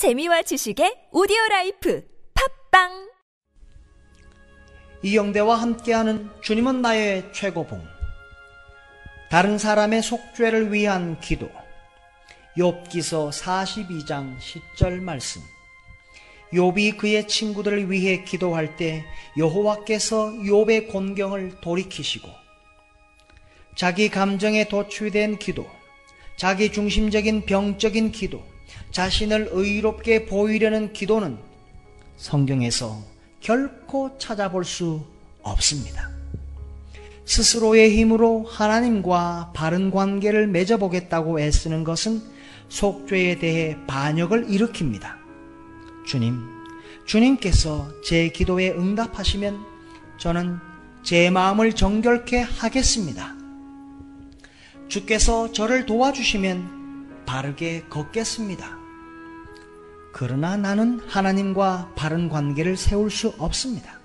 재미와 지식의 오디오 라이프 팟빵! 이영대와 함께하는 주님은 나의 최고봉. 다른 사람의 속죄를 위한 기도. 욥기서 42장 10절 말씀. 욥이 그의 친구들을 위해 기도할 때 여호와께서 욥의 곤경을 돌이키시고 자기 감정에 도취된 기도 자기 중심적인 병적인 기도 자신을 의롭게 보이려는 기도는 성경에서 결코 찾아볼 수 없습니다. 스스로의 힘으로 하나님과 바른 관계를 맺어보겠다고 애쓰는 것은 속죄에 대해 반역을 일으킵니다. 주님, 주님께서 제 기도에 응답하시면 저는 제 마음을 정결케 하겠습니다. 주께서 저를 도와주시면 바르게 걷겠습니다. 그러나 나는 하나님과 바른 관계를 세울 수 없습니다.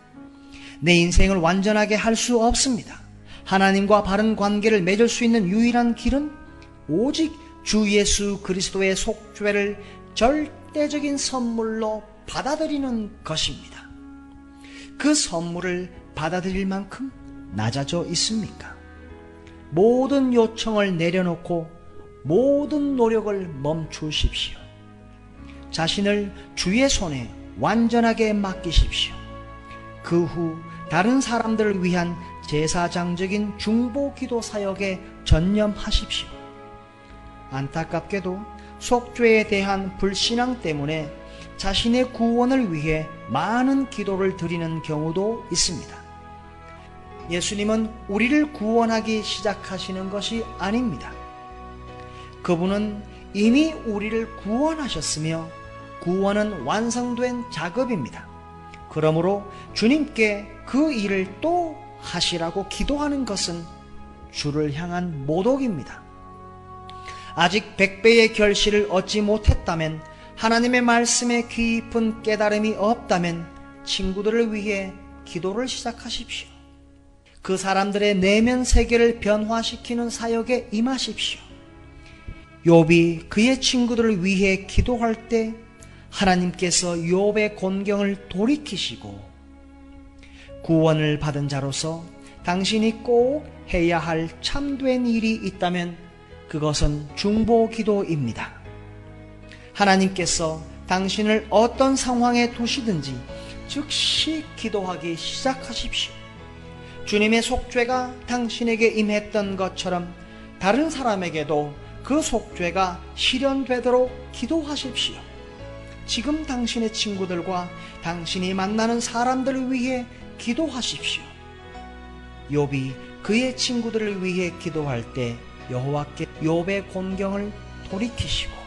내 인생을 완전하게 할 수 없습니다. 하나님과 바른 관계를 맺을 수 있는 유일한 길은 오직 주 예수 그리스도의 속죄를 절대적인 선물로 받아들이는 것입니다. 그 선물을 받아들일 만큼 낮아져 있습니까? 모든 요청을 내려놓고 모든 노력을 멈추십시오. 자신을 주의 손에 완전하게 맡기십시오. 그 후 다른 사람들을 위한 제사장적인 중보 기도 사역에 전념하십시오. 안타깝게도 속죄에 대한 불신앙 때문에 자신의 구원을 위해 많은 기도를 드리는 경우도 있습니다. 예수님은 우리를 구원하기 시작하시는 것이 아닙니다. 그분은 이미 우리를 구원하셨으며 구원은 완성된 작업입니다. 그러므로 주님께 그 일을 또 하시라고 기도하는 것은 주를 향한 모독입니다. 아직 백배의 결실을 얻지 못했다면 하나님의 말씀에 깊은 깨달음이 없다면 친구들을 위해 기도를 시작하십시오. 그 사람들의 내면 세계를 변화시키는 사역에 임하십시오. 욥이 그의 친구들을 위해 기도할 때 하나님께서 욥의 곤경을 돌이키시고 구원을 받은 자로서 당신이 꼭 해야 할 참된 일이 있다면 그것은 중보 기도입니다. 하나님께서 당신을 어떤 상황에 두시든지 즉시 기도하기 시작하십시오. 주님의 속죄가 당신에게 임했던 것처럼 다른 사람에게도 그 속죄가 실현되도록 기도하십시오. 지금 당신의 친구들과 당신이 만나는 사람들을 위해 기도하십시오. 욥이 그의 친구들을 위해 기도할 때 여호와께 욥의 곤경을 돌이키시고